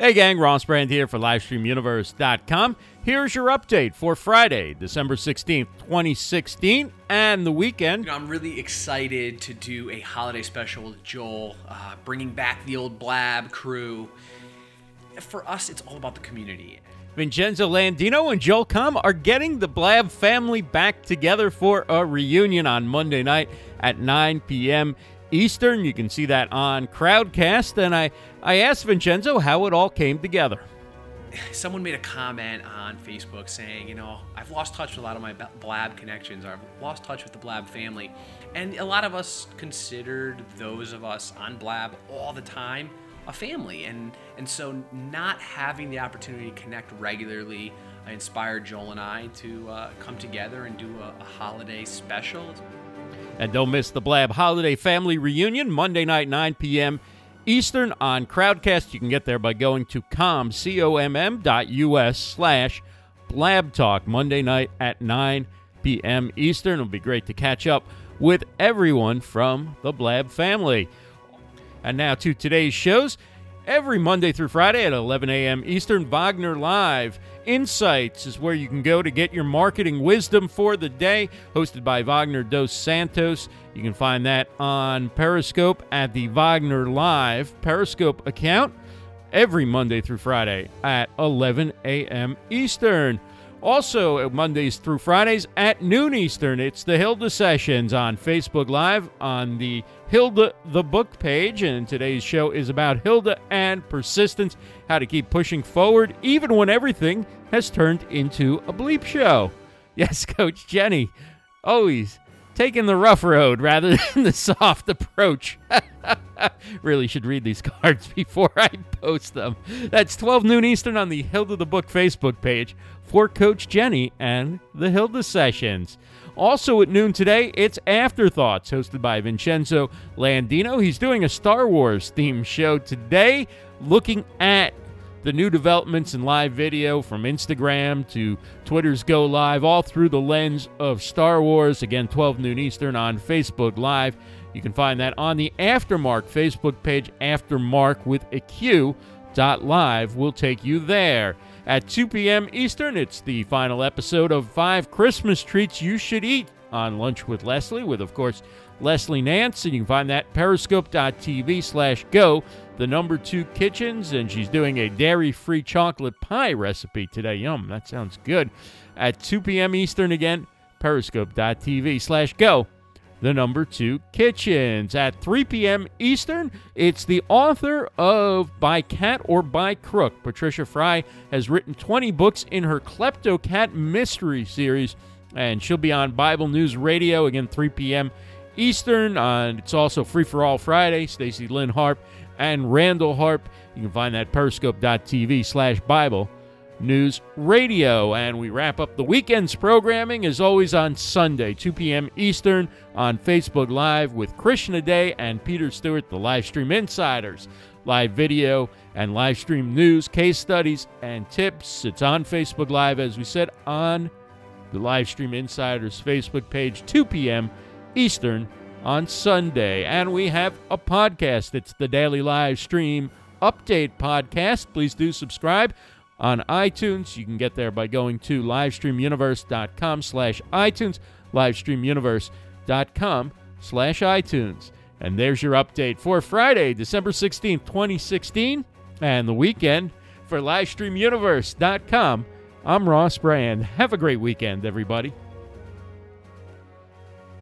Hey gang, Ross Brand here for LivestreamUniverse.com. Here's your update for Friday, December 16th, 2016, and the weekend. You know, I'm really excited to do a holiday special with Joel, uh, bringing back the old Blab crew. For us, it's all about the community. Vincenzo Landino and Joel Comm are getting the Blab family back together for a reunion on Monday night at 9 p.m. Eastern. You can see that on Crowdcast. And I, I asked Vincenzo how it all came together. Someone made a comment on Facebook saying, you know, I've lost touch with a lot of my Blab connections, or I've lost touch with the Blab family. And a lot of us considered those of us on Blab all the time a family. And, and so not having the opportunity to connect regularly inspired Joel and I to uh, come together and do a, a holiday special. And don't miss the Blab Holiday Family Reunion Monday night, 9 p.m. Eastern on Crowdcast. You can get there by going to com, C-O-M-M dot U-S slash Blab Talk Monday night at 9 p.m. Eastern. It'll be great to catch up with everyone from the Blab family. And now to today's shows. Every Monday through Friday at 11 a.m. Eastern, Wagner Live Insights is where you can go to get your marketing wisdom for the day, hosted by Wagner Dos Santos. You can find that on Periscope at the Wagner Live Periscope account every Monday through Friday at 11 a.m. Eastern. Also, Mondays through Fridays at noon Eastern, it's the Hilda Sessions on Facebook Live on the Hilda the Book page. And today's show is about Hilda and persistence, how to keep pushing forward even when everything has turned into a bleep show. Yes, Coach Jennie, always taking the rough road rather than the soft approach. really should read these cards before I post them. That's 12 noon Eastern on the Hilda the Book Facebook page for Coach Jennie and the Hilda Sessions. Also at noon today, it's Afterthoughts, hosted by Vincenzo Landino. He's doing a Star Wars themed show today, looking at the new developments in live video from Instagram to Twitter's Go Live, all through the lens of Star Wars. Again, 12 noon Eastern on Facebook Live. You can find that on the Aftermarq Facebook page, Aftermarq with a Q. Dot live will take you there. At 2 p.m. Eastern, it's the final episode of Five Christmas Treats You Should Eat on Lunch with Leslie, with, of course, Leslie Nance. And you can find that periscope.tv slash go the number two kitchens, and she's doing a dairy free chocolate pie recipe today. Yum, that sounds good. At 2 p.m. Eastern again, periscope.tv slash go. The number two kitchens. At 3 p.m. Eastern, it's the author of By Cat or By Crook. Patricia Fry has written 20 books in her Klepto Cat mystery series, and she'll be on Bible News Radio again 3 p.m. Eastern. Uh, it's also Free for All Friday. Stacy Lynn Harp and Randall Harp. You can find that periscope.tv slash Bible News Radio. And we wrap up the weekend's programming as always on Sunday, 2 p.m. Eastern on Facebook Live with Krishna De and Peter Stewart, the live stream insiders. Live video and live stream news, case studies, and tips. It's on Facebook Live, as we said, on the Live Stream Insiders Facebook page, 2 p.m. Eastern on Sunday. And we have a podcast. It's the Daily Live Stream Update Podcast. Please do subscribe on iTunes. You can get there by going to livestreamuniverse.com slash iTunes, livestreamuniverse.com slash iTunes. And there's your update for Friday, December 16th, 2016, and the weekend for livestreamuniverse.com. I'm Ross Brand. Have a great weekend, everybody.